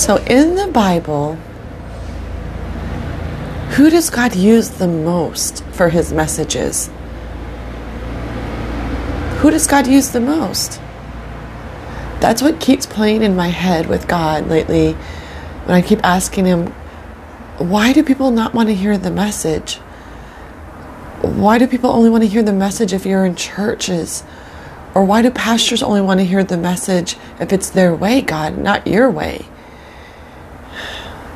So in the Bible, who does God use the most for his messages? Who does God use the most? That's what keeps playing in my head with God lately when I keep asking him, why do people not want to hear the message? Why do people only want to hear the message if you're in churches? Or why do pastors only want to hear the message if it's their way, God, not your way?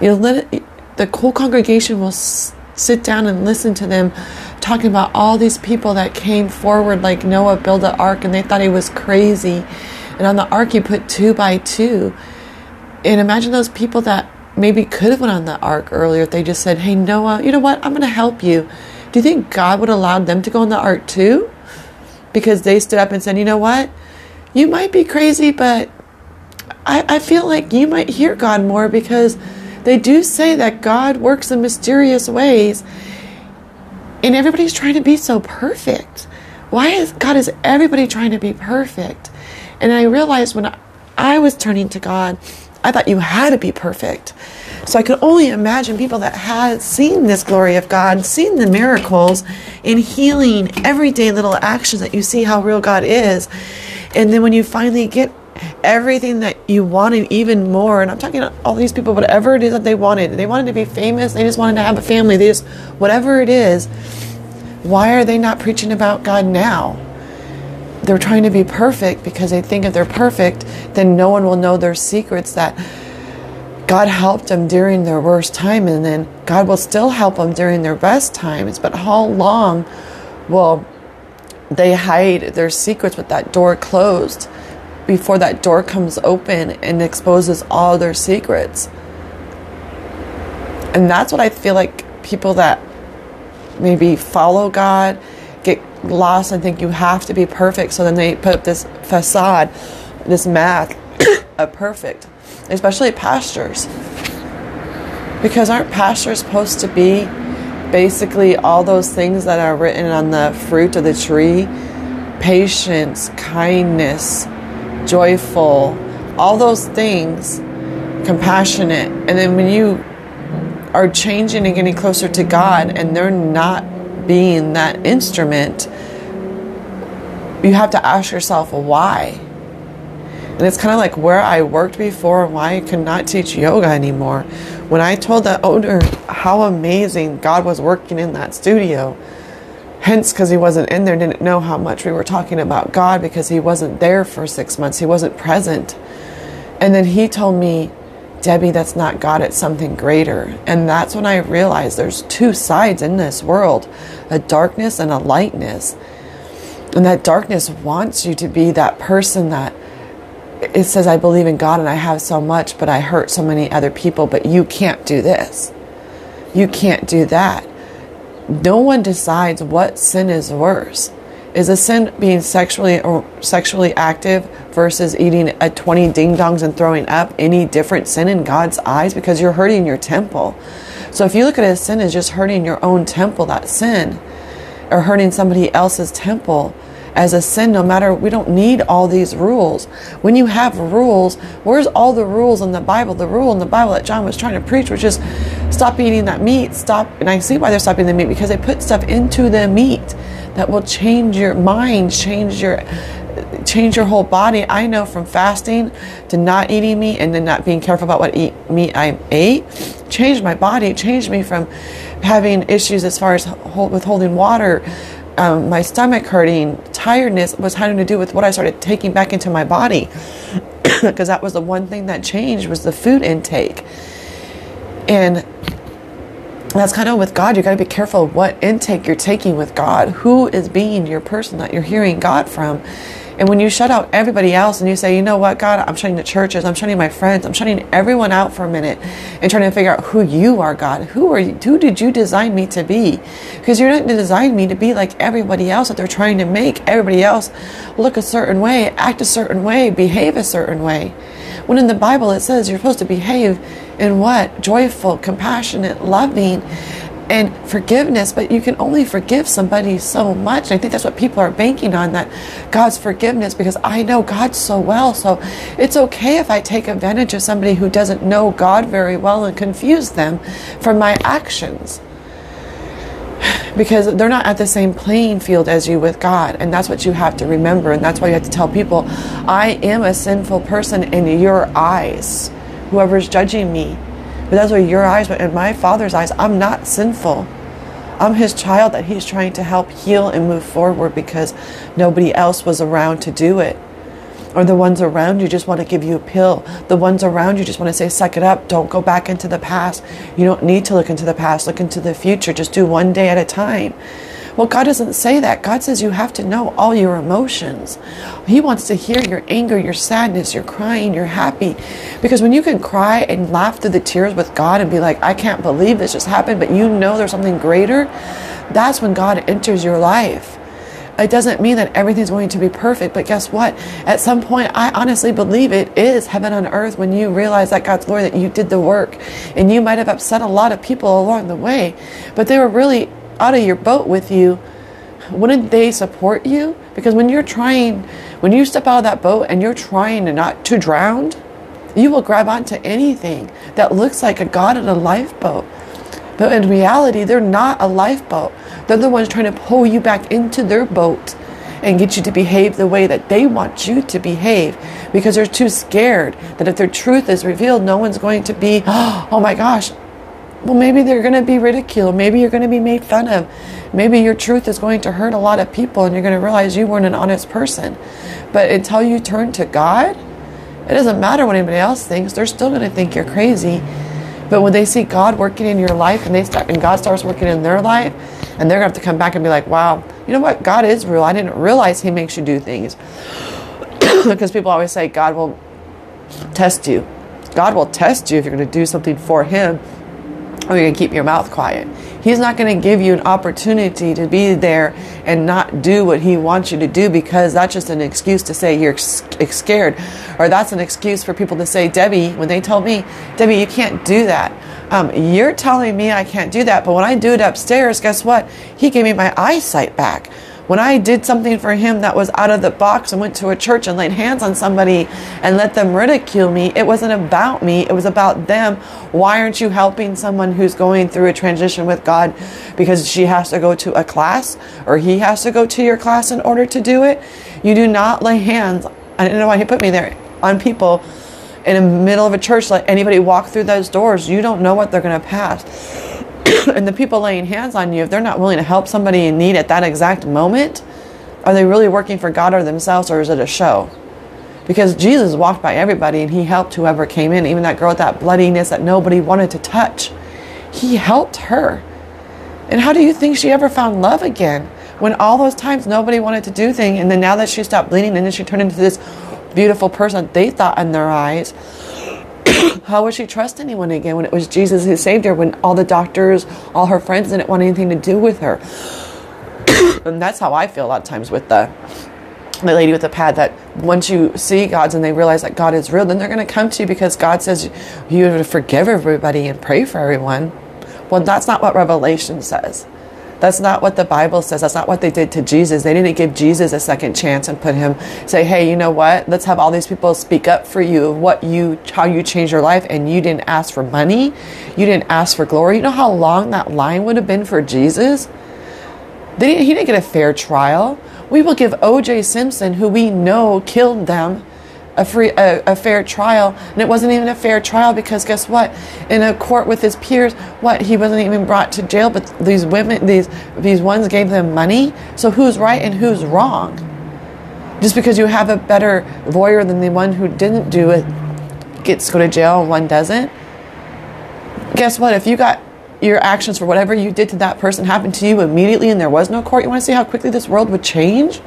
You let it, the whole congregation will s- sit down and listen to them talking about all these people that came forward, like Noah built an ark, and they thought he was crazy. And on the ark, he put two by two. And imagine those people that maybe could have went on the ark earlier if they just said, "Hey Noah, you know what? I'm going to help you." Do you think God would allow them to go on the ark too? Because they stood up and said, "You know what? You might be crazy, but I, I feel like you might hear God more because they do say that God works in mysterious ways, and everybody's trying to be so perfect. Why is God is everybody trying to be perfect? And I realized when I was turning to God, I thought you had to be perfect. So I could only imagine people that had seen this glory of God, seen the miracles in healing, everyday little actions that you see how real God is. And then when you finally get everything that you wanted even more, and I'm talking to all these people, whatever it is that they wanted, they wanted to be famous, they just wanted to have a family, they just, whatever it is, why are they not preaching about God now? They're trying to be perfect because they think if they're perfect, then no one will know their secrets that God helped them during their worst time, and then God will still help them during their best times. But how long will they hide their secrets with that door closed before that door comes open and exposes all their secrets? And that's what I feel like people that maybe follow God get lost and think you have to be perfect. So then they put up this facade, this mask of perfect, especially pastors. Because aren't pastors supposed to be basically all those things that are written on the fruit of the tree? Patience, kindness, joyful, all those things, compassionate. And then when you are changing and getting closer to God and they're not being that instrument, you have to ask yourself why. And it's kind of like where I worked before and why I could not teach yoga anymore. When I told the owner how amazing God was working in that studio, hence because he wasn't in there, didn't know how much we were talking about God because he wasn't there for six months, he wasn't present. And then he told me, Debbie, that's not God, it's something greater. And that's when I realized there's two sides in this world a darkness and a lightness. And that darkness wants you to be that person that it says, I believe in God and I have so much, but I hurt so many other people, but you can't do this. You can't do that. No one decides what sin is worse. Is a sin being sexually or sexually active versus eating a 20 ding dongs and throwing up any different sin in God's eyes? Because you're hurting your temple. So if you look at a sin as just hurting your own temple, that sin, or hurting somebody else's temple, as a sin, no matter, we don't need all these rules. When you have rules, where's all the rules in the Bible? The rule in the Bible that John was trying to preach was just stop eating that meat, stop. And I see why they're stopping the meat because they put stuff into the meat that will change your mind, change your change your whole body. I know from fasting to not eating meat and then not being careful about what eat, meat I ate, changed my body, changed me from having issues as far as hold, withholding water, um, my stomach hurting, tiredness was having to do with what I started taking back into my body because that was the one thing that changed was the food intake. And that's kind of with God. You got to be careful what intake you're taking with God. Who is being your person that you're hearing God from? And when you shut out everybody else and you say, you know what, God, I'm shutting the churches, I'm shutting my friends, I'm shutting everyone out for a minute and trying to figure out who you are, God. Who are you? Who did you design me to be? Because you're not design me to be like everybody else that they're trying to make everybody else look a certain way, act a certain way, behave a certain way. When in the Bible it says you're supposed to behave in what? Joyful, compassionate, loving, and forgiveness, but you can only forgive somebody so much. I think that's what people are banking on that God's forgiveness because I know God so well. So it's okay if I take advantage of somebody who doesn't know God very well and confuse them for my actions. Because they're not at the same playing field as you with God. And that's what you have to remember. And that's why you have to tell people, I am a sinful person in your eyes. Whoever's judging me, but those are your eyes, but in my Father's eyes, I'm not sinful. I'm his child that he's trying to help heal and move forward because nobody else was around to do it. Or the ones around you just want to give you a pill. The ones around you just want to say, suck it up. Don't go back into the past. You don't need to look into the past. Look into the future. Just do one day at a time. Well, God doesn't say that. God says you have to know all your emotions. He wants to hear your anger, your sadness, your crying, your happy. Because when you can cry and laugh through the tears with God and be like, I can't believe this just happened, but you know there's something greater, that's when God enters your life. It doesn't mean that everything's going to be perfect, but guess what? At some point, I honestly believe it is heaven on earth when you realize that God's glory, that you did the work. And you might have upset a lot of people along the way, but they were really out of your boat with you, wouldn't they support you? Because when you're trying, when you step out of that boat and you're trying to not to drown, you will grab onto anything that looks like a God in a lifeboat. But in reality, they're not a lifeboat. They're the ones trying to pull you back into their boat and get you to behave the way that they want you to behave because they're too scared that if their truth is revealed, no one's going to be, oh my gosh, well, maybe they're going to be ridiculed. Maybe you're going to be made fun of. Maybe your truth is going to hurt a lot of people and you're going to realize you weren't an honest person. But until you turn to God, it doesn't matter what anybody else thinks. They're still going to think you're crazy. But when they see God working in your life and they start and God starts working in their life, and they're going to have to come back and be like, "Wow, you know what? God is real. I didn't realize He makes you do things." because people always say God will test you. God will test you if you're going to do something for Him or you're going to keep your mouth quiet. He's not going to give you an opportunity to be there and not do what he wants you to do because that's just an excuse to say you're scared. Or that's an excuse for people to say, Debbie, when they told me, Debbie, you can't do that. Um, you're telling me I can't do that, but when I do it upstairs, guess what? He gave me my eyesight back. When I did something for him that was out of the box and went to a church and laid hands on somebody and let them ridicule me, it wasn't about me, it was about them. Why aren't you helping someone who's going through a transition with God because she has to go to a class or he has to go to your class in order to do it? You do not lay hands, I don't know why he put me there, on people in the middle of a church, let anybody walk through those doors. You don't know what they're going to pass. and the people laying hands on you, if they're not willing to help somebody in need at that exact moment, are they really working for God or themselves, or is it a show? Because Jesus walked by everybody and he helped whoever came in, even that girl with that bloodiness that nobody wanted to touch. He helped her. And how do you think she ever found love again? When all those times nobody wanted to do things, and then now that she stopped bleeding, and then she turned into this beautiful person they thought in their eyes, how would she trust anyone again when it was Jesus who saved her, when all the doctors, all her friends didn't want anything to do with her? and that's how I feel a lot of times with the the lady with the pad that once you see God's and they realize that God is real, then they're going to come to you because God says you have to forgive everybody and pray for everyone. Well, that's not what Revelation says. That's not what the Bible says. That's not what they did to Jesus. They didn't give Jesus a second chance and put him say, "Hey, you know what? Let's have all these people speak up for you what you how you changed your life and you didn't ask for money. You didn't ask for glory. You know how long that line would have been for Jesus? Didn't, he didn't get a fair trial. We will give O.J. Simpson, who we know killed them, a free a, a, fair trial and it wasn't even a fair trial because guess what? In a court with his peers what? He wasn't even brought to jail but these women these these ones gave them money? So who's right and who's wrong? Just because you have a better lawyer than the one who didn't do it gets to go to jail and one doesn't? Guess what? If you got your actions for whatever you did to that person happened to you immediately and there was no court you want to see how quickly this world would change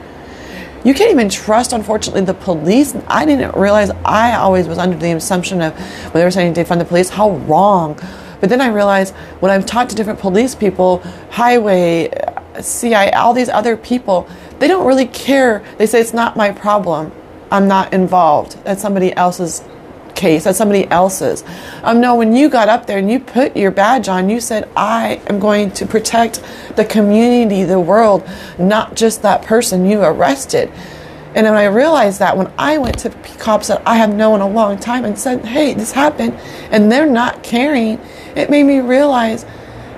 you can't even trust, unfortunately, the police. I didn't realize I always was under the assumption of when they were saying defund the police, how wrong. But then I realized when I've talked to different police people, highway, CIA, all these other people, they don't really care. They say it's not my problem. I'm not involved. That's somebody else's case. That's somebody else's. Um, no, when you got up there and you put your badge on, you said, I am going to protect the community, the world, not just that person you arrested. And when I realized that, when I went to cops that I have known a long time and said, hey, this happened, and they're not caring, it made me realize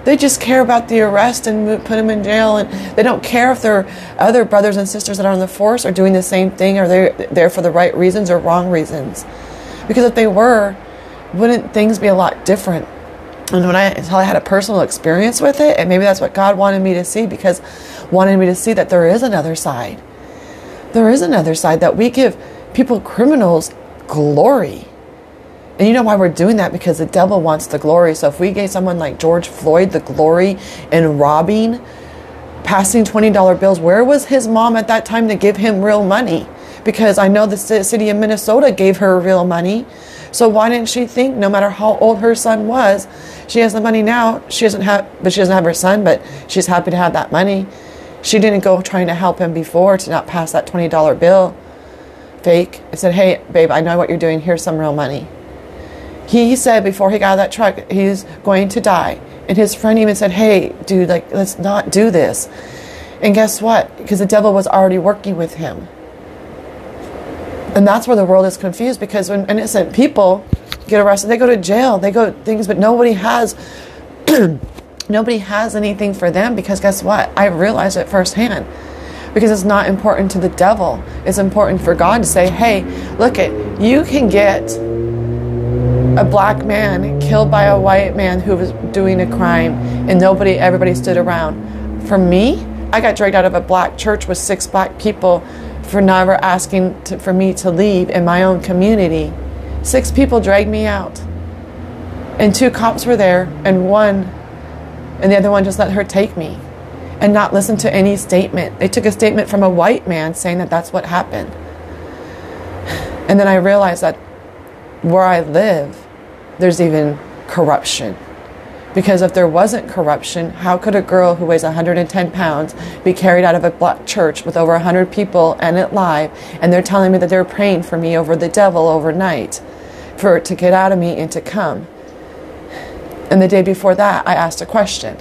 they just care about the arrest and put them in jail, and they don't care if their other brothers and sisters that are on the force are doing the same thing, or they're there for the right reasons or wrong reasons. Because if they were, wouldn't things be a lot different? And when I until I had a personal experience with it, and maybe that's what God wanted me to see, because wanted me to see that there is another side. There is another side that we give people criminals glory and you know why we're doing that? Because the devil wants the glory. So if we gave someone like George Floyd the glory in robbing, passing $20 bills, where was his mom at that time to give him real money? Because I know the city of Minnesota gave her real money. So why didn't she think, no matter how old her son was, she has the money now. She doesn't have, but she doesn't have her son, but she's happy to have that money. She didn't go trying to help him before to not pass that $20 bill fake. I said, hey, babe, I know what you're doing. Here's some real money. He said before he got out of that truck, he's going to die. And his friend even said, hey, dude, like, let's not do this. And guess what? Because the devil was already working with him. And that's where the world is confused because when innocent people get arrested, they go to jail, they go things, but nobody has nobody has anything for them because guess what? I realized it firsthand. Because it's not important to the devil. It's important for God to say, hey, look it, you can get a black man killed by a white man who was doing a crime and nobody everybody stood around for me i got dragged out of a black church with six black people for never asking to, for me to leave in my own community. Six people dragged me out. And two cops were there and one and the other one just let her take me and not listen to any statement. They took a statement from a white man saying that that's what happened. And then i realized that where I live, there's even corruption. Because if there wasn't corruption, how could a girl who weighs 110 pounds be carried out of a black church with over 100 people and it live, and they're telling me that they're praying for me over the devil overnight for it to get out of me and to come? And the day before that, I asked a question.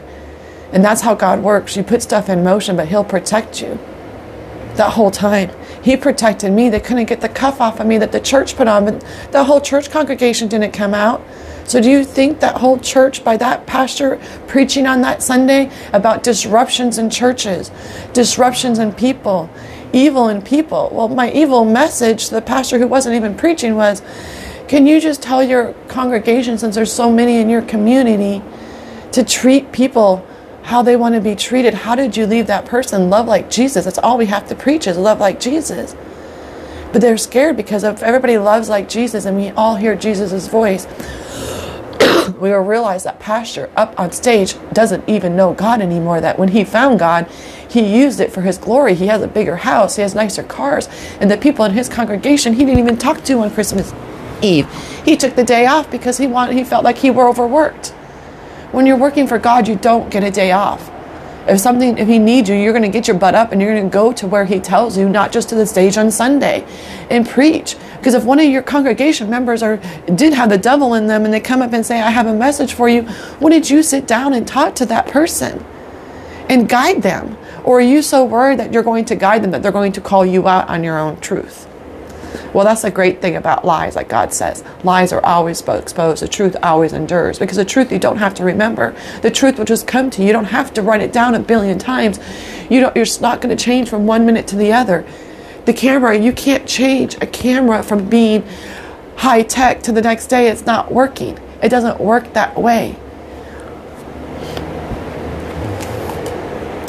And that's how God works. You put stuff in motion, but He'll protect you that whole time. He protected me. They couldn't get the cuff off of me that the church put on, but the whole church congregation didn't come out. So, do you think that whole church, by that pastor preaching on that Sunday about disruptions in churches, disruptions in people, evil in people? Well, my evil message the pastor who wasn't even preaching was can you just tell your congregation, since there's so many in your community, to treat people how they want to be treated. How did you leave that person? Love like Jesus. That's all we have to preach is love like Jesus. But they're scared because if everybody loves like Jesus and we all hear Jesus' voice, we will realize that pastor up on stage doesn't even know God anymore. That when he found God, he used it for his glory. He has a bigger house, he has nicer cars, and the people in his congregation he didn't even talk to on Christmas Eve. He took the day off because he wanted he felt like he were overworked. When you're working for God, you don't get a day off. If something, if He needs you, you're going to get your butt up and you're going to go to where He tells you, not just to the stage on Sunday, and preach. Because if one of your congregation members are did have the devil in them and they come up and say, "I have a message for you," When did you sit down and talk to that person and guide them? Or are you so worried that you're going to guide them that they're going to call you out on your own truth? Well, that's a great thing about lies, like God says. Lies are always exposed. The truth always endures because the truth you don't have to remember. The truth will just come to you. You don't have to write it down a billion times. You don't, you're not going to change from one minute to the other. The camera, you can't change a camera from being high tech to the next day. It's not working. It doesn't work that way.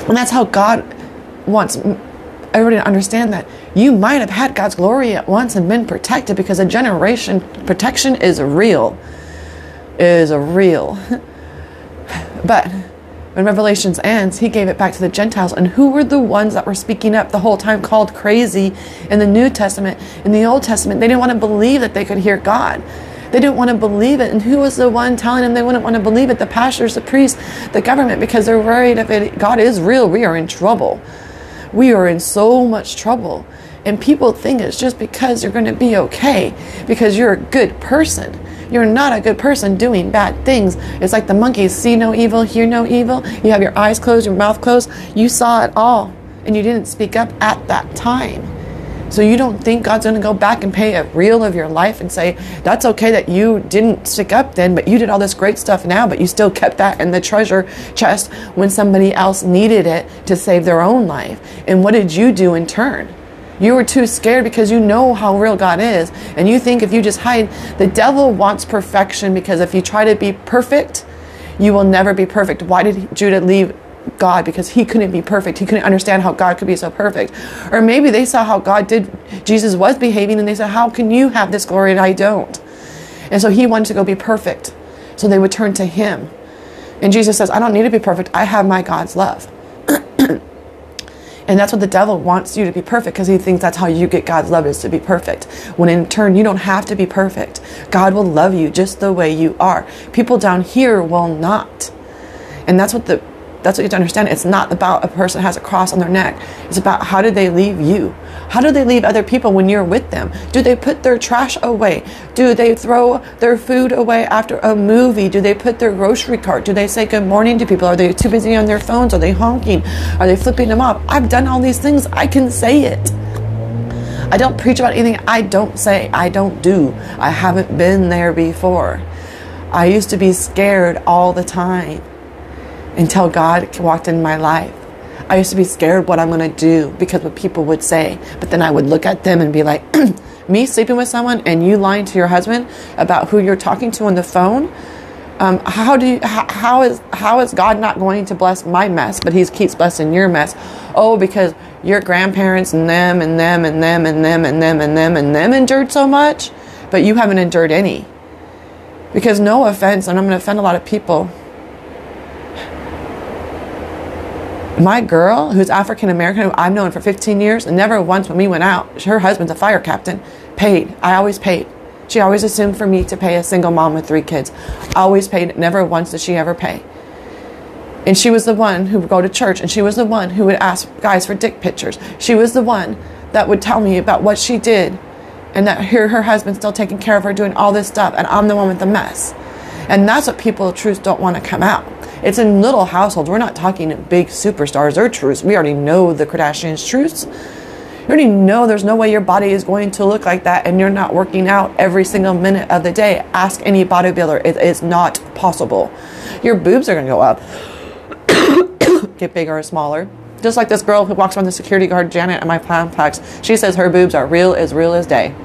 And that's how God wants everybody to understand that you might have had God's glory at once and been protected because a generation protection is real. Is real. but when Revelations ends, he gave it back to the Gentiles. And who were the ones that were speaking up the whole time called crazy in the New Testament? In the Old Testament, they didn't want to believe that they could hear God. They didn't want to believe it. And who was the one telling them they wouldn't want to believe it? The pastors, the priests, the government, because they're worried if it, God is real, we are in trouble. We are in so much trouble. And people think it's just because you're going to be okay, because you're a good person. You're not a good person doing bad things. It's like the monkeys see no evil, hear no evil. You have your eyes closed, your mouth closed. You saw it all, and you didn't speak up at that time. So you don't think God's going to go back and pay a reel of your life and say, that's okay that you didn't stick up then, but you did all this great stuff now, but you still kept that in the treasure chest when somebody else needed it to save their own life. And what did you do in turn? You were too scared because you know how real God is. And you think if you just hide, the devil wants perfection because if you try to be perfect, you will never be perfect. Why did Judah leave God because he couldn't be perfect. He couldn't understand how God could be so perfect. Or maybe they saw how God did, Jesus was behaving, and they said, How can you have this glory and I don't? And so he wanted to go be perfect. So they would turn to him. And Jesus says, I don't need to be perfect. I have my God's love. and that's what the devil wants you to be perfect because he thinks that's how you get God's love is to be perfect. When in turn, you don't have to be perfect. God will love you just the way you are. People down here will not. And that's what the that's what you have to understand. It's not about a person has a cross on their neck. It's about how do they leave you? How do they leave other people when you're with them? Do they put their trash away? Do they throw their food away after a movie? Do they put their grocery cart? Do they say good morning to people? Are they too busy on their phones? Are they honking? Are they flipping them off? I've done all these things. I can say it. I don't preach about anything I don't say, I don't do. I haven't been there before. I used to be scared all the time until God walked in my life. I used to be scared what I'm going to do because what people would say. But then I would look at them and be like, me sleeping with someone and you lying to your husband about who you're talking to on the phone. Um, how do you, how, how is how is God not going to bless my mess, but He keeps blessing your mess? Oh, because your grandparents and them and them and them and them and them and them and them endured so much, but you haven't endured any. Because no offense, and I'm going to offend a lot of people, my girl, who's African American, who I've known for 15 years, and never once when we went out, her husband's a fire captain, paid. I always paid. She always assumed for me to pay a single mom with three kids. Always paid. Never once did she ever pay. And she was the one who would go to church, and she was the one who would ask guys for dick pictures. She was the one that would tell me about what she did, and that here her husband's still taking care of her, doing all this stuff, and I'm the one with the mess. And that's what people of truth don't want to come out. It's in little households. We're not talking big superstars or truths. We already know the Kardashians' truths. You already know there's no way your body is going to look like that and you're not working out every single minute of the day. Ask any bodybuilder. It is not possible. Your boobs are going to go up, get bigger or smaller. Just like this girl who walks around the security guard, Janet, at my complex. She says her boobs are real as real as day.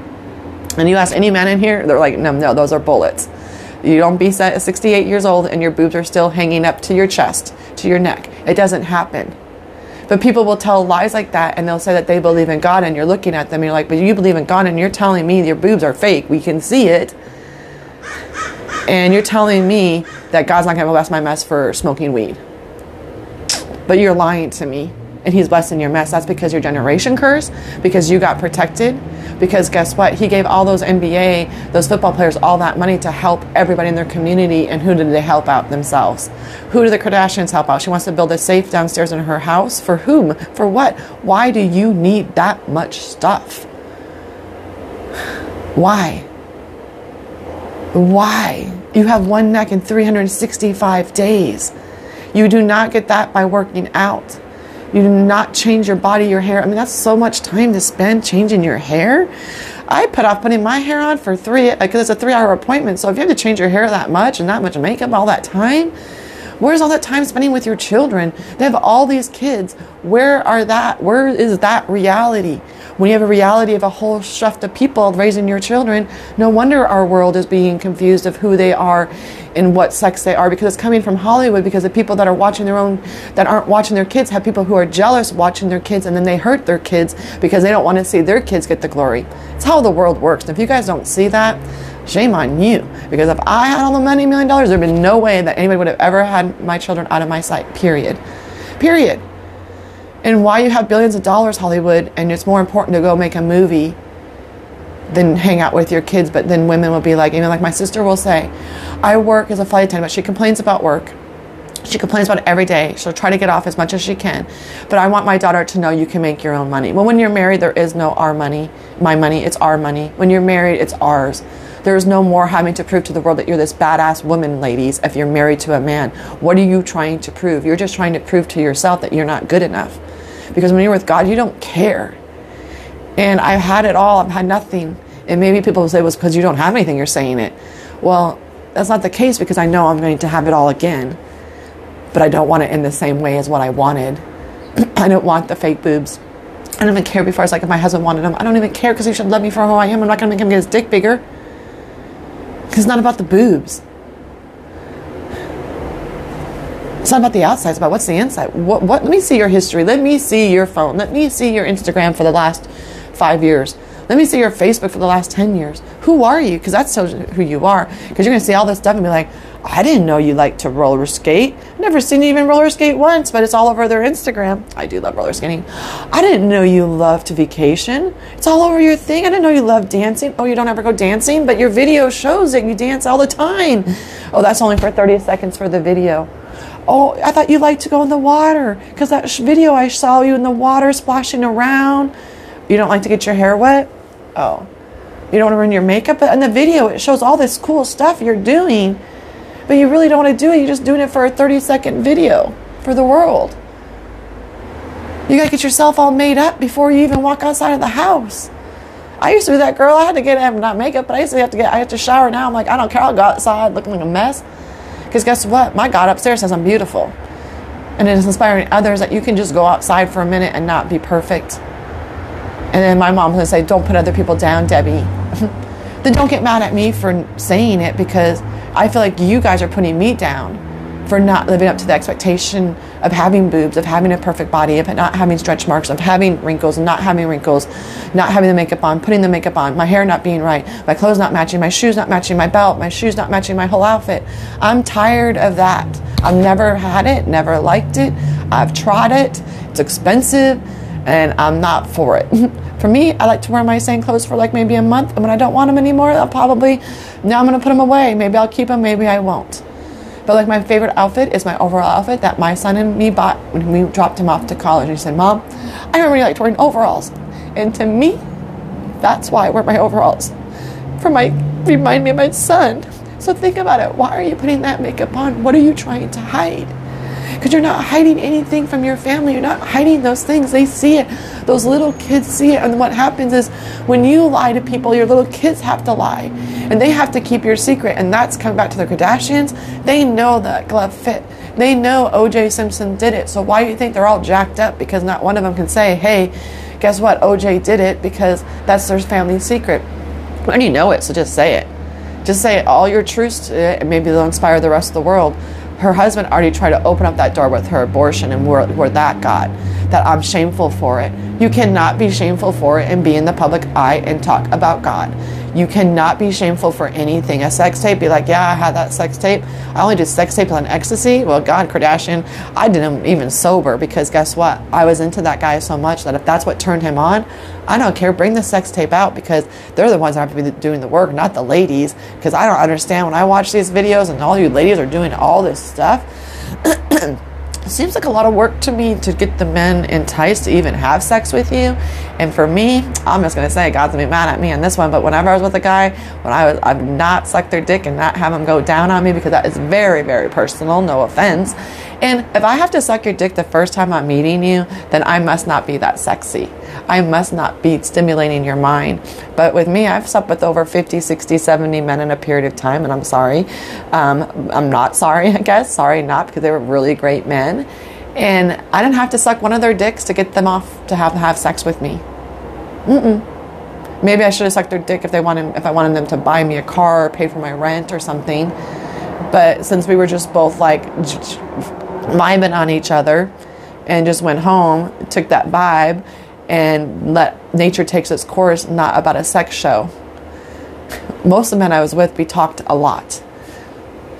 And you ask any man in here, they're like, no, no, those are bullets. You don't be 68 years old and your boobs are still hanging up to your chest, to your neck. It doesn't happen. But people will tell lies like that and they'll say that they believe in God and you're looking at them and you're like, but you believe in God and you're telling me your boobs are fake. We can see it. And you're telling me that God's not going to bless my mess for smoking weed. But you're lying to me and he's blessing your mess. That's because your generation curse, because you got protected, because guess what? He gave all those NBA, those football players, all that money to help everybody in their community. And who did they help out themselves? Who do the Kardashians help out? She wants to build a safe downstairs in her house. For whom? For what? Why do you need that much stuff? Why? Why? You have one neck in 365 days. You do not get that by working out. You do not change your body, your hair. I mean, that's so much time to spend changing your hair. I put off putting my hair on for three, uh, because it's a three hour appointment. So if you have to change your hair that much and that much makeup all that time, where's all that time spending with your children? They have all these kids. Where are that? Where is that reality? When you have a reality of a whole shift of people raising your children, no wonder our world is being confused of who they are and what sex they are because it's coming from Hollywood because the people that are watching their own that aren't watching their kids have people who are jealous watching their kids and then they hurt their kids because they don't want to see their kids get the glory. It's how the world works. And if you guys don't see that, shame on you. Because if I had all the money, million dollars, there'd been no way that anybody would have ever had my children out of my sight. Period. Period and why you have billions of dollars, Hollywood, and it's more important to go make a movie than hang out with your kids. But then women will be like, you know, like my sister will say, I work as a flight attendant, but she complains about work. She complains about it every day. She'll try to get off as much as she can. But I want my daughter to know you can make your own money. Well, when you're married, there is no our money, my money, it's our money. When you're married, it's ours. There's no more having to prove to the world that you're this badass woman, ladies, if you're married to a man. What are you trying to prove? You're just trying to prove to yourself that you're not good enough. Because when you're with God, you don't care. And I've had it all, I've had nothing. And maybe people will say, well, it's because you don't have anything, you're saying it. Well, that's not the case because I know I'm going to have it all again. But I don't want it in the same way as what I wanted. I don't want the fake boobs. I don't even care before. It's like if my husband wanted them, I don't even care because he should love me for who I am. I'm not going to make him get his dick bigger. Because it's not about the boobs. It's not about the outside. It's about what's the inside. What, what? Let me see your history. Let me see your phone. Let me see your Instagram for the last five years. Let me see your Facebook for the last 10 years. Who are you? Because that's who you are. Because you're going to see all this stuff and be like, I didn't know you liked to roller skate. Never seen you even roller skate once, but it's all over their Instagram. I do love roller skating. I didn't know you loved to vacation. It's all over your thing. I didn't know you loved dancing. Oh, you don't ever go dancing, but your video shows that you dance all the time. Oh, that's only for 30 seconds for the video. Oh, I thought you liked to go in the water because that video I saw you in the water splashing around. You don't like to get your hair wet? Oh. You don't want to ruin your makeup? But in the video, it shows all this cool stuff you're doing, but you really don't want to do it. You're just doing it for a 30 second video for the world. You got to get yourself all made up before you even walk outside of the house. I used to be that girl. I had to get not makeup, but I used to have to get. I have to shower now. I'm like, I don't care. I'll go outside looking like a mess. Because guess what? My God upstairs says I'm beautiful, and it is inspiring others that you can just go outside for a minute and not be perfect. And then my mom would say, Don't put other people down, Debbie. then don't get mad at me for saying it because I feel like you guys are putting me down for not living up to the expectation of having boobs, of having a perfect body, of not having stretch marks, of having wrinkles, and not having wrinkles, not having the makeup on, putting the makeup on, my hair not being right, my clothes not matching, my shoes not matching, my belt, my shoes not matching, my whole outfit. I'm tired of that. I've never had it, never liked it. I've tried it. It's expensive and I'm not for it. for me, I like to wear my same clothes for like maybe a month, and when I don't want them anymore, I'll probably now I'm gonna put them away. Maybe I'll keep them, maybe I won't. But like my favorite outfit is my overall outfit that my son and me bought when we dropped him off to college. And He said, "Mom, I don't really like wearing overalls," and to me, that's why I wear my overalls. For my remind me of my son. So think about it. Why are you putting that makeup on? What are you trying to hide? Because you're not hiding anything from your family. You're not hiding those things. They see it. Those little kids see it. And what happens is when you lie to people, your little kids have to lie and they have to keep your secret. And that's coming back to the Kardashians. They know that glove fit. They know OJ Simpson did it. So why do you think they're all jacked up? Because not one of them can say, hey, guess what? OJ did it because that's their family secret. And you know it, so just say it. Just say all your truths to it, and maybe they'll inspire the rest of the world her husband already tried to open up that door with her abortion and where, where that got that i'm shameful for it. You cannot be shameful for it and be in the public eye and talk about god you cannot be shameful for anything. A sex tape, be like, yeah, I had that sex tape. I only did sex tape on ecstasy. Well, God, Kardashian, I did them even sober because guess what? I was into that guy so much that if that's what turned him on, I don't care. Bring the sex tape out because they're the ones that have to be doing the work, not the ladies. Because I don't understand when I watch these videos and all you ladies are doing all this stuff. seems like a lot of work to me to get the men enticed to even have sex with you. And for me, I'm just gonna say God's gonna be mad at me on this one. But whenever I was with a guy, when I was I've not sucked their dick and not have them go down on me because that is very, very personal, no offense. And if I have to suck your dick the first time I'm meeting you, then I must not be that sexy. I must not be stimulating your mind. But with me, I've slept with over 50, 60, 70 men in a period of time, and I'm sorry. Um, I'm not sorry, I guess. Sorry, not because they were really great men. And I didn't have to suck one of their dicks to get them off to have have sex with me. Mm-mm. Maybe I should have sucked their dick if they wanted if I wanted them to buy me a car or pay for my rent or something. But since we were just both like vibing on each other and just went home, took that vibe, and let nature takes its course, not about a sex show. Most of the men I was with, we talked a lot.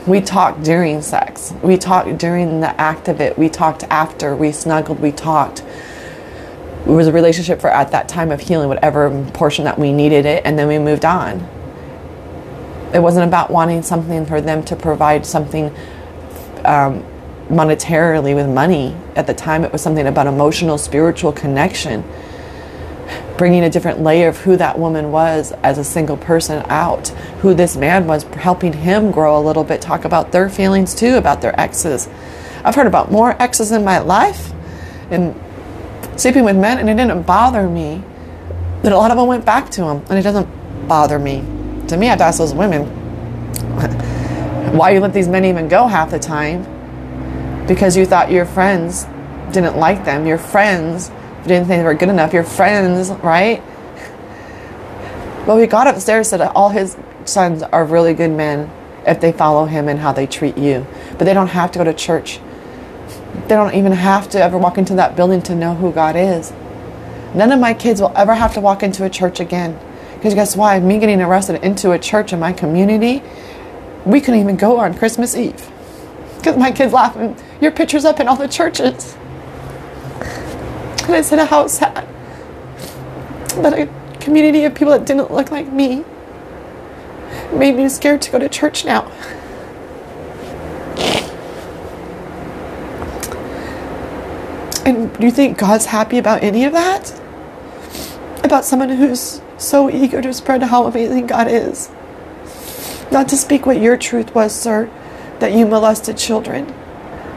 We talked during sex. We talked during the act of it. We talked after. We snuggled. We talked. It was a relationship for at that time of healing, whatever portion that we needed it, and then we moved on. It wasn't about wanting something for them to provide something um, monetarily with money. At the time, it was something about emotional, spiritual connection, bringing a different layer of who that woman was as a single person out, who this man was, helping him grow a little bit, talk about their feelings too, about their exes. I've heard about more exes in my life and sleeping with men, and it didn't bother me that a lot of them went back to him, and it doesn't bother me. To me, I'd ask those women, why you let these men even go half the time? Because you thought your friends didn't like them. Your friends didn't think they were good enough. Your friends, right? Well, he got upstairs and said all his sons are really good men if they follow him and how they treat you. But they don't have to go to church. They don't even have to ever walk into that building to know who God is. None of my kids will ever have to walk into a church again. Because guess why? Me getting arrested into a church in my community, we couldn't even go on Christmas Eve. Because my kids laughing, your picture's up in all the churches. And I said, how sad. that a community of people that didn't look like me made me scared to go to church now. And do you think God's happy about any of that? About someone who's so eager to spread how amazing God is. Not to speak what your truth was, sir, that you molested children.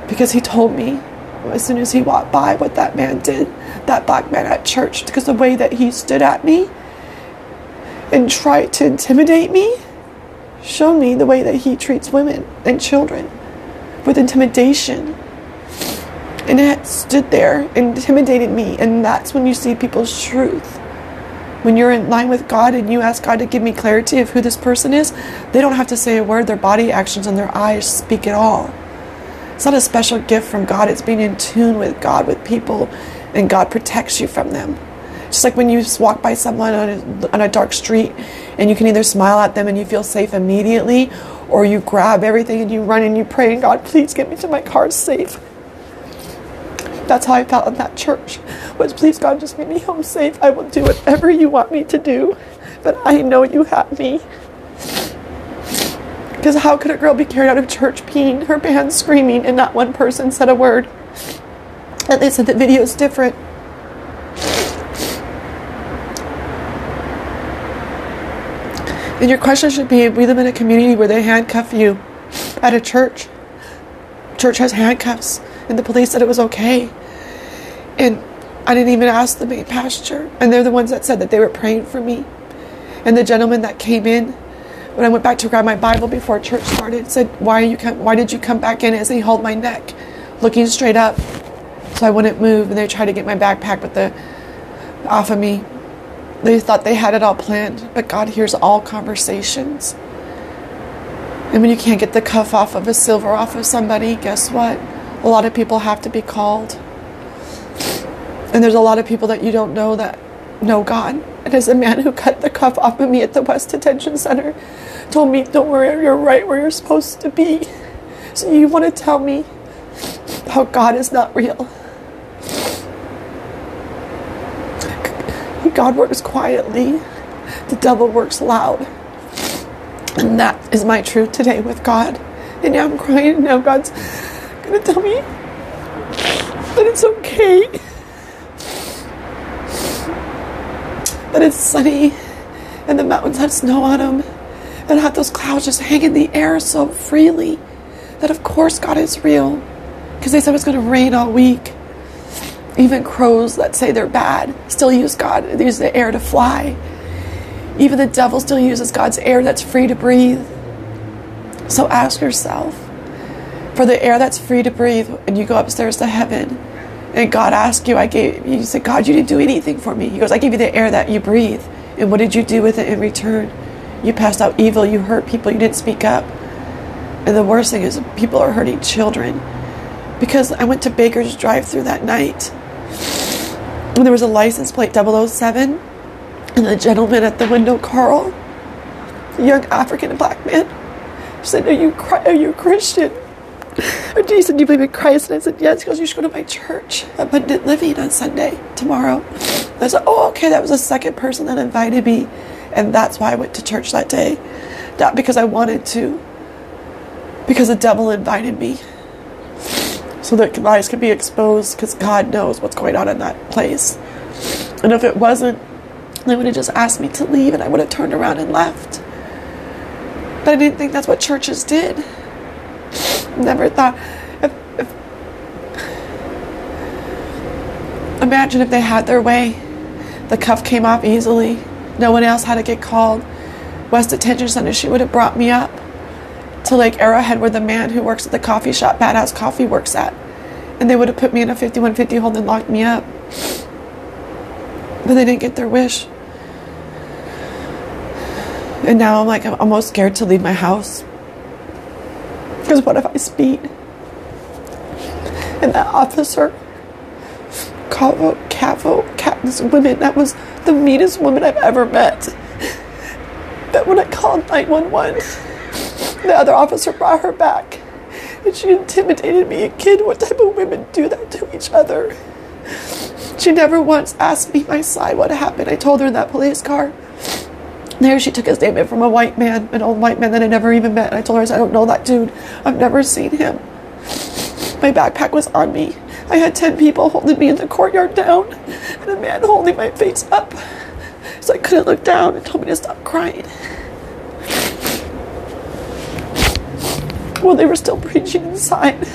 Because he told me as soon as he walked by what that man did, that black man at church, because the way that he stood at me and tried to intimidate me showed me the way that he treats women and children with intimidation. And it stood there intimidated me. And that's when you see people's truth. When you're in line with God and you ask God to give me clarity of who this person is, they don't have to say a word. Their body actions and their eyes speak it all. It's not a special gift from God, it's being in tune with God, with people, and God protects you from them. Just like when you walk by someone on a, on a dark street and you can either smile at them and you feel safe immediately, or you grab everything and you run and you pray, and God, please get me to my car safe. That's how I felt in that church. Was please God just get me home safe. I will do whatever you want me to do. But I know you have me. Because how could a girl be carried out of church peeing her pants screaming and not one person said a word? And they said the video is different. And your question should be we live in a community where they handcuff you at a church. Church has handcuffs, and the police said it was okay. And I didn't even ask the main pastor, and they're the ones that said that they were praying for me. And the gentleman that came in when I went back to grab my Bible before church started, said, "Why you come, Why did you come back in?" As he held my neck, looking straight up, so I wouldn't move. And they tried to get my backpack, but the off of me. They thought they had it all planned, but God hears all conversations. And when you can't get the cuff off of a silver off of somebody, guess what? A lot of people have to be called. And there's a lot of people that you don't know that know God. And as a man who cut the cuff off of me at the West Detention Center told me, Don't worry, you're right where you're supposed to be. So you want to tell me how God is not real. God works quietly, the devil works loud. And that is my truth today with God. And now I'm crying, and now God's going to tell me that it's okay. That it's sunny and the mountains have snow on them and have those clouds just hang in the air so freely that of course God is real because they said it was going to rain all week. Even crows that say they're bad still use God, use the air to fly. Even the devil still uses God's air that's free to breathe. So ask yourself for the air that's free to breathe and you go upstairs to heaven and God asks you, I gave you said, God, you didn't do anything for me. He goes, I gave you the air that you breathe. And what did you do with it in return? You passed out evil, you hurt people, you didn't speak up. And the worst thing is people are hurting children. Because I went to Baker's drive through that night. And there was a license plate 007. And the gentleman at the window, Carl, a young African black man, said, Are you, are you Christian? And he said, Do you believe in Christ? And I said, Yes. He goes, You should go to my church, Abundant Living, on Sunday, tomorrow. And I said, Oh, okay. That was the second person that invited me. And that's why I went to church that day. Not because I wanted to, because the devil invited me. so that lies could be exposed because God knows what's going on in that place. And if it wasn't, they would have just asked me to leave and I would have turned around and left. But I didn't think that's what churches did. Never thought. If, if, imagine if they had their way. The cuff came off easily. No one else had to get called. West Detention Center, she would have brought me up to Lake Arrowhead where the man who works at the coffee shop, Badass Coffee, works at. And they would have put me in a 5150 hold and locked me up. But they didn't get their wish. And now I'm like, I'm almost scared to leave my house. Because what if I speed? And that officer, Cavo, Cavo, Cat, this woman, that was the meanest woman I've ever met. That when I called 911, the other officer brought her back. And she intimidated me. A kid, what type of women do that to each other? She never once asked me my side what happened. I told her in that police car. There she took a statement from a white man, an old white man that I never even met. And I told her, I, said, I don't know that dude. I've never seen him. My backpack was on me. I had 10 people holding me in the courtyard down, and a man holding my face up. So I couldn't look down and told me to stop crying. Well, they were still preaching inside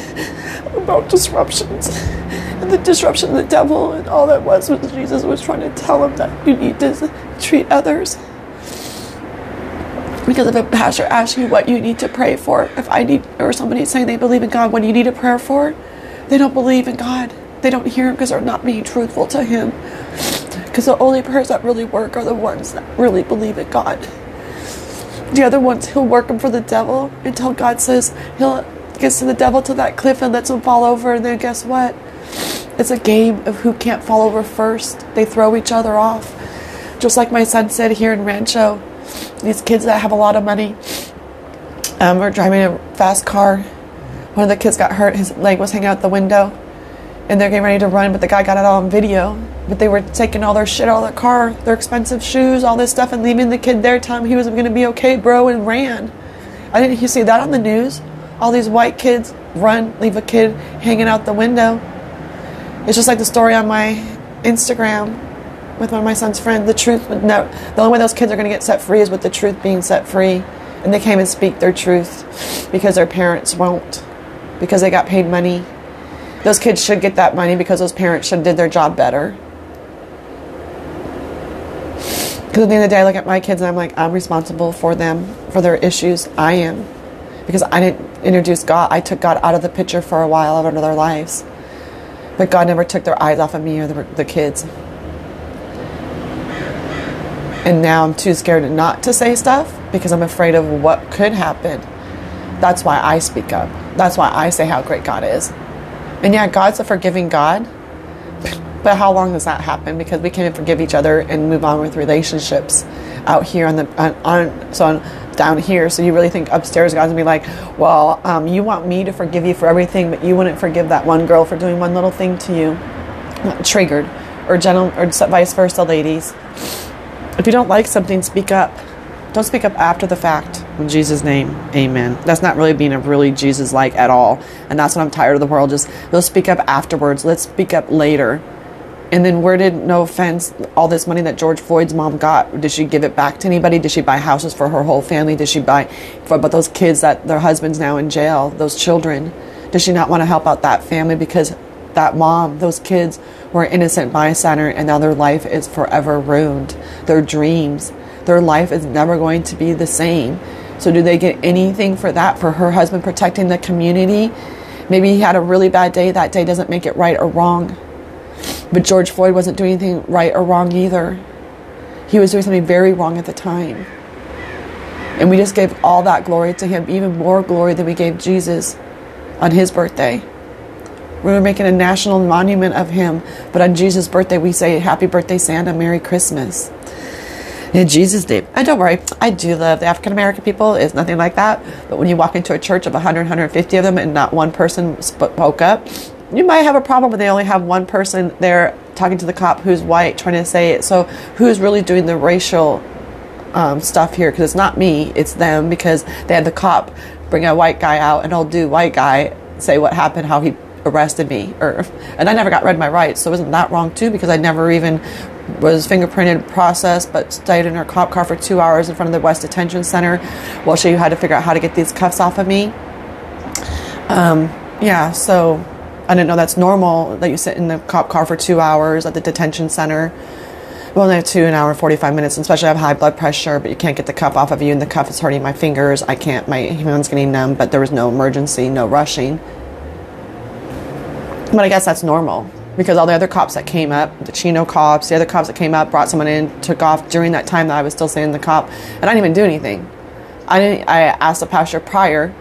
about disruptions and the disruption of the devil, and all that was was Jesus was trying to tell them that you need to treat others. Because if a pastor asks you what you need to pray for, if I need, or somebody saying they believe in God, what do you need a prayer for, they don't believe in God. They don't hear Him because they're not being truthful to Him. Because the only prayers that really work are the ones that really believe in God. The other ones, He'll work them for the devil until God says He'll gets to the devil to that cliff and lets him fall over. And then guess what? It's a game of who can't fall over first. They throw each other off. Just like my son said here in Rancho, these kids that have a lot of money um, are driving a fast car. One of the kids got hurt. His leg was hanging out the window. And they're getting ready to run, but the guy got it all on video. But they were taking all their shit of their car, their expensive shoes, all this stuff, and leaving the kid there, telling him he was going to be okay, bro, and ran. I didn't you see that on the news? All these white kids run, leave a kid hanging out the window. It's just like the story on my Instagram with one of my son's friends. The truth, no, the only way those kids are going to get set free is with the truth being set free, and they came and speak their truth because their parents won't, because they got paid money. Those kids should get that money because those parents should have did their job better. Because at the end of the day, I look at my kids and I'm like, I'm responsible for them, for their issues. I am. Because I didn't introduce God. I took God out of the picture for a while out of their lives. But God never took their eyes off of me or the, the kids. And now I'm too scared not to say stuff because I'm afraid of what could happen. That's why I speak up. That's why I say how great God is. And yeah, God's a forgiving God. But how long does that happen? Because we can't forgive each other and move on with relationships out here on the on, on so on, down here. So you really think upstairs God's gonna be like, well, um, you want me to forgive you for everything, but you wouldn't forgive that one girl for doing one little thing to you, triggered, or gentle, or vice versa, ladies. If you don't like something, speak up. Don't speak up after the fact. In Jesus' name, amen. That's not really being a really Jesus like at all. And that's what I'm tired of the world. Just let's speak up afterwards. Let's speak up later. And then where did, no offense, all this money that George Floyd's mom got, did she give it back to anybody? Did she buy houses for her whole family? Did she buy for but those kids that their husband's now in jail, those children? Does she not want to help out that family because that mom, those kids were innocent bystander and now their life is forever ruined. Their dreams, their life is never going to be the same. So do they get anything for that? For her husband protecting the community? Maybe he had a really bad day. That day doesn't make it right or wrong. But George Floyd wasn't doing anything right or wrong either. He was doing something very wrong at the time. And we just gave all that glory to him, even more glory than we gave Jesus on his birthday. We were making a national monument of him, but on Jesus' birthday, we say, Happy birthday, Santa, Merry Christmas. In Jesus' name. And don't worry, I do love the African American people. It's nothing like that. But when you walk into a church of 100, 150 of them and not one person spoke up, you might have a problem when they only have one person there talking to the cop who's white trying to say it. So who's really doing the racial um, stuff here? Because it's not me, it's them because they had the cop bring a white guy out, an old dude white guy, say what happened, how he arrested me or and I never got read my rights so it wasn't that wrong too because I never even was fingerprinted processed but stayed in her cop car for two hours in front of the West Detention Center while she had to figure out how to get these cuffs off of me um, yeah so I didn't know that's normal that you sit in the cop car for two hours at the detention center well, no, two an hour and 45 minutes, especially I have high blood pressure, but you can't get the cuff off of you, and the cuff is hurting my fingers. I can't, my hand's getting numb, but there was no emergency, no rushing. But I guess that's normal because all the other cops that came up, the Chino cops, the other cops that came up, brought someone in, took off during that time that I was still seeing the cop, and I didn't even do anything. I didn't. I asked the pastor prior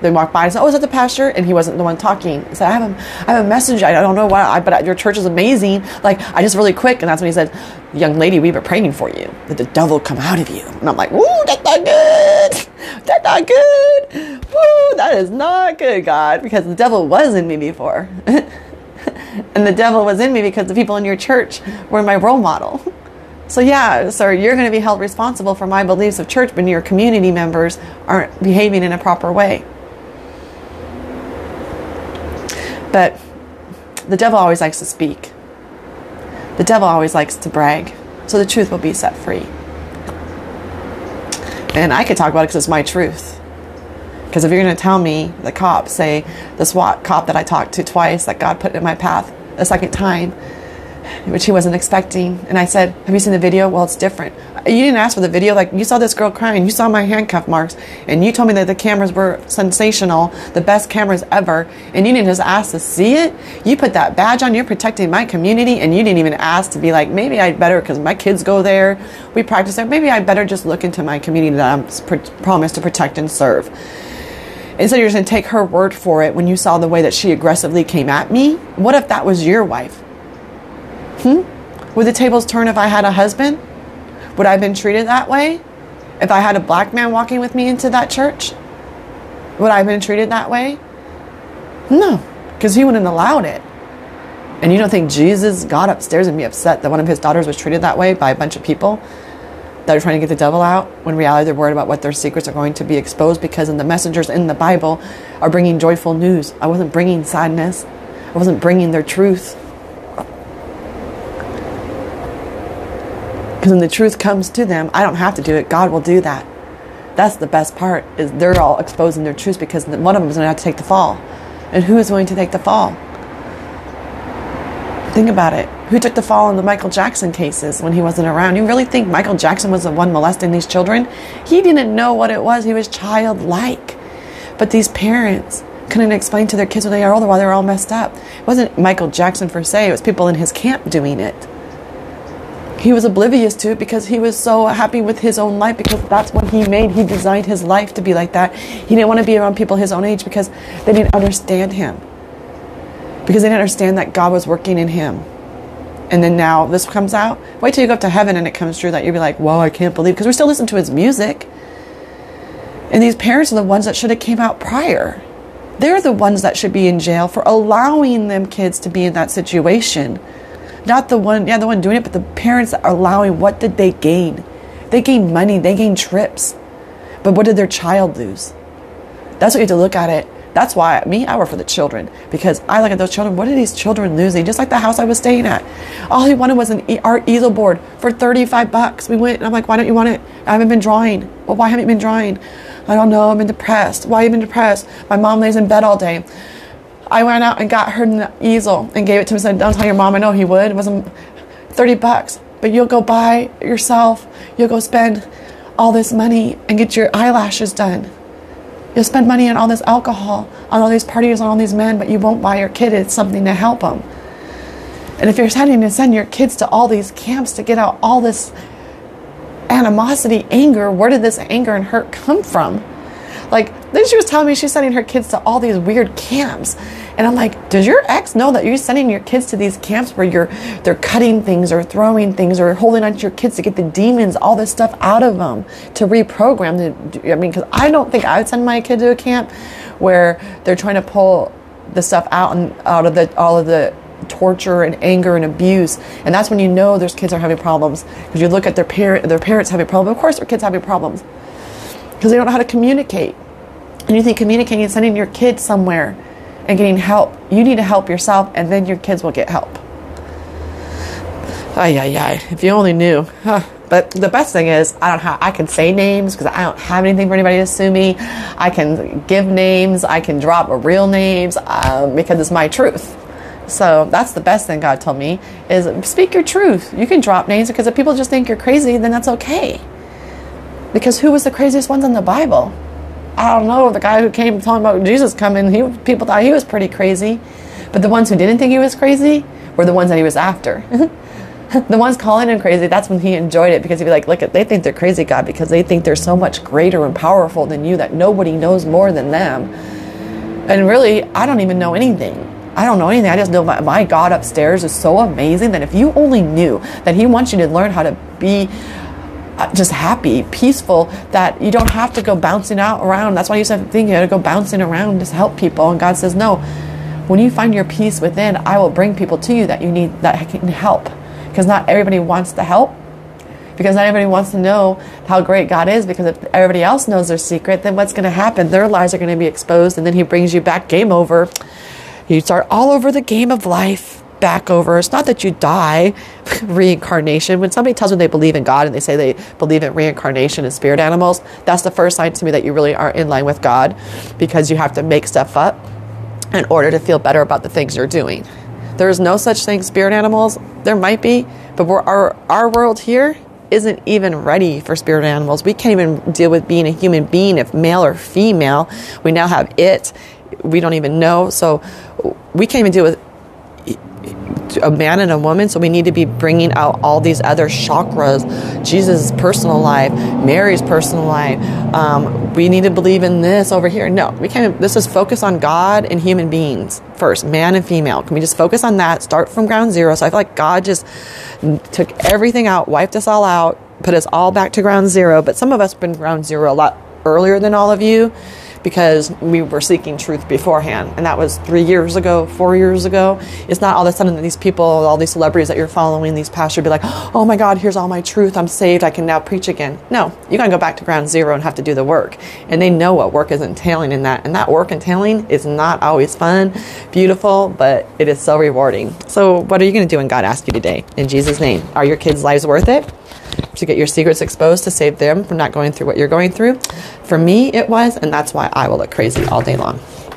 they walked by and said, "Oh, is that the pastor?" And he wasn't the one talking. I said, "I have a, I have a message. I don't know why, but your church is amazing. Like, I just really quick." And that's when he said, "Young lady, we've been praying for you that the devil come out of you." And I'm like, "Ooh, that's not good. That's not good. Ooh, that is not good, God, because the devil was in me before." and the devil was in me because the people in your church were my role model. So yeah, sir, you're going to be held responsible for my beliefs of church when your community members aren't behaving in a proper way. But the devil always likes to speak. The devil always likes to brag. So the truth will be set free. And I could talk about it because it's my truth. Because if you're going to tell me, the cop, say, the SWAT cop that I talked to twice, that God put in my path a second time, which he wasn't expecting. And I said, Have you seen the video? Well, it's different. You didn't ask for the video. Like, you saw this girl crying. You saw my handcuff marks. And you told me that the cameras were sensational, the best cameras ever. And you didn't just ask to see it. You put that badge on. You're protecting my community. And you didn't even ask to be like, maybe I'd better, because my kids go there. We practice there. Maybe I'd better just look into my community that I'm promised to protect and serve. Instead, you're just going to take her word for it when you saw the way that she aggressively came at me. What if that was your wife? Hmm? Would the tables turn if I had a husband? Would I have been treated that way? If I had a black man walking with me into that church? Would I have been treated that way? No, because he wouldn't have allowed it. And you don't think Jesus got upstairs and be upset that one of his daughters was treated that way by a bunch of people that are trying to get the devil out when reality they're worried about what their secrets are going to be exposed because in the messengers in the Bible are bringing joyful news. I wasn't bringing sadness. I wasn't bringing their truth. Because when the truth comes to them, I don't have to do it. God will do that. That's the best part is they're all exposing their truth because one of them is going to have to take the fall. And who is going to take the fall? Think about it. Who took the fall in the Michael Jackson cases when he wasn't around? You really think Michael Jackson was the one molesting these children? He didn't know what it was. He was childlike. But these parents couldn't explain to their kids when they are older why they were all messed up. It wasn't Michael Jackson per se, it was people in his camp doing it he was oblivious to it because he was so happy with his own life because that's what he made. He designed his life to be like that. He didn't want to be around people his own age because they didn't understand him. Because they didn't understand that God was working in him. And then now this comes out. Wait till you go up to heaven and it comes true that you'll be like, whoa, I can't believe because we're still listening to his music. And these parents are the ones that should have came out prior. They're the ones that should be in jail for allowing them kids to be in that situation not the one, yeah, the one doing it, but the parents that are allowing. What did they gain? They gained money, they gained trips. But what did their child lose? That's what you have to look at it. That's why me, I work for the children because I look at those children. What are these children losing? Just like the house I was staying at, all he wanted was an art easel board for thirty-five bucks. We went, and I'm like, "Why don't you want it? I haven't been drawing. Well, why haven't you been drawing? I don't know. I've been depressed. Why have you been depressed? My mom lays in bed all day. I went out and got her an easel and gave it to him said, Don't tell your mom. I know he would. It wasn't 30 bucks. But you'll go buy yourself, you'll go spend all this money and get your eyelashes done. You'll spend money on all this alcohol, on all these parties, on all these men, but you won't buy your kid something to help them. And if you're having to send your kids to all these camps to get out all this animosity, anger, where did this anger and hurt come from? Like, then she was telling me she's sending her kids to all these weird camps. And I'm like, does your ex know that you're sending your kids to these camps where you're they're cutting things or throwing things or holding on to your kids to get the demons, all this stuff out of them to reprogram the I mean, because I don't think I would send my kid to a camp where they're trying to pull the stuff out and out of the all of the torture and anger and abuse. And that's when you know those kids are having problems because you look at their parent their parents having problems. Of course their kids having problems because they don't know how to communicate. And you think communicating and sending your kids somewhere and getting help. You need to help yourself, and then your kids will get help. Ay, ay, ay. If you only knew. Huh. But the best thing is, I don't have, I can say names because I don't have anything for anybody to sue me. I can give names. I can drop real names um, because it's my truth. So that's the best thing God told me is speak your truth. You can drop names because if people just think you're crazy, then that's okay. Because who was the craziest ones in the Bible? I don't know. The guy who came talking about Jesus coming, he people thought he was pretty crazy, but the ones who didn't think he was crazy were the ones that he was after. the ones calling him crazy, that's when he enjoyed it because he'd be like, look, they think they're crazy, God, because they think they're so much greater and powerful than you that nobody knows more than them. And really, I don't even know anything. I don't know anything. I just know my, my God upstairs is so amazing that if you only knew that He wants you to learn how to be just happy, peaceful, that you don't have to go bouncing out around. That's why you said thinking you got to go bouncing around to help people. And God says, no. When you find your peace within, I will bring people to you that you need that can help because not everybody wants to help because not everybody wants to know how great God is because if everybody else knows their secret then what's going to happen their lies are going to be exposed and then he brings you back game over you start all over the game of life back over it's not that you die reincarnation when somebody tells me they believe in God and they say they believe in reincarnation and spirit animals that's the first sign to me that you really are in line with God because you have to make stuff up in order to feel better about the things you're doing there's no such thing as spirit animals. There might be, but our our world here isn't even ready for spirit animals. We can't even deal with being a human being if male or female. We now have it. We don't even know. So we can't even deal with a man and a woman, so we need to be bringing out all these other chakras Jesus' personal life, Mary's personal life. Um, we need to believe in this over here. No, we can't. This is focus on God and human beings first, man and female. Can we just focus on that? Start from ground zero. So I feel like God just took everything out, wiped us all out, put us all back to ground zero. But some of us have been ground zero a lot earlier than all of you because we were seeking truth beforehand. And that was three years ago, four years ago. It's not all of a sudden that these people, all these celebrities that you're following, these pastors be like, oh my God, here's all my truth. I'm saved. I can now preach again. No, you got to go back to ground zero and have to do the work. And they know what work is entailing in that. And that work entailing is not always fun, beautiful, but it is so rewarding. So, what are you going to do when God asks you today? In Jesus' name, are your kids' lives worth it? To get your secrets exposed to save them from not going through what you're going through. For me, it was, and that's why I will look crazy all day long.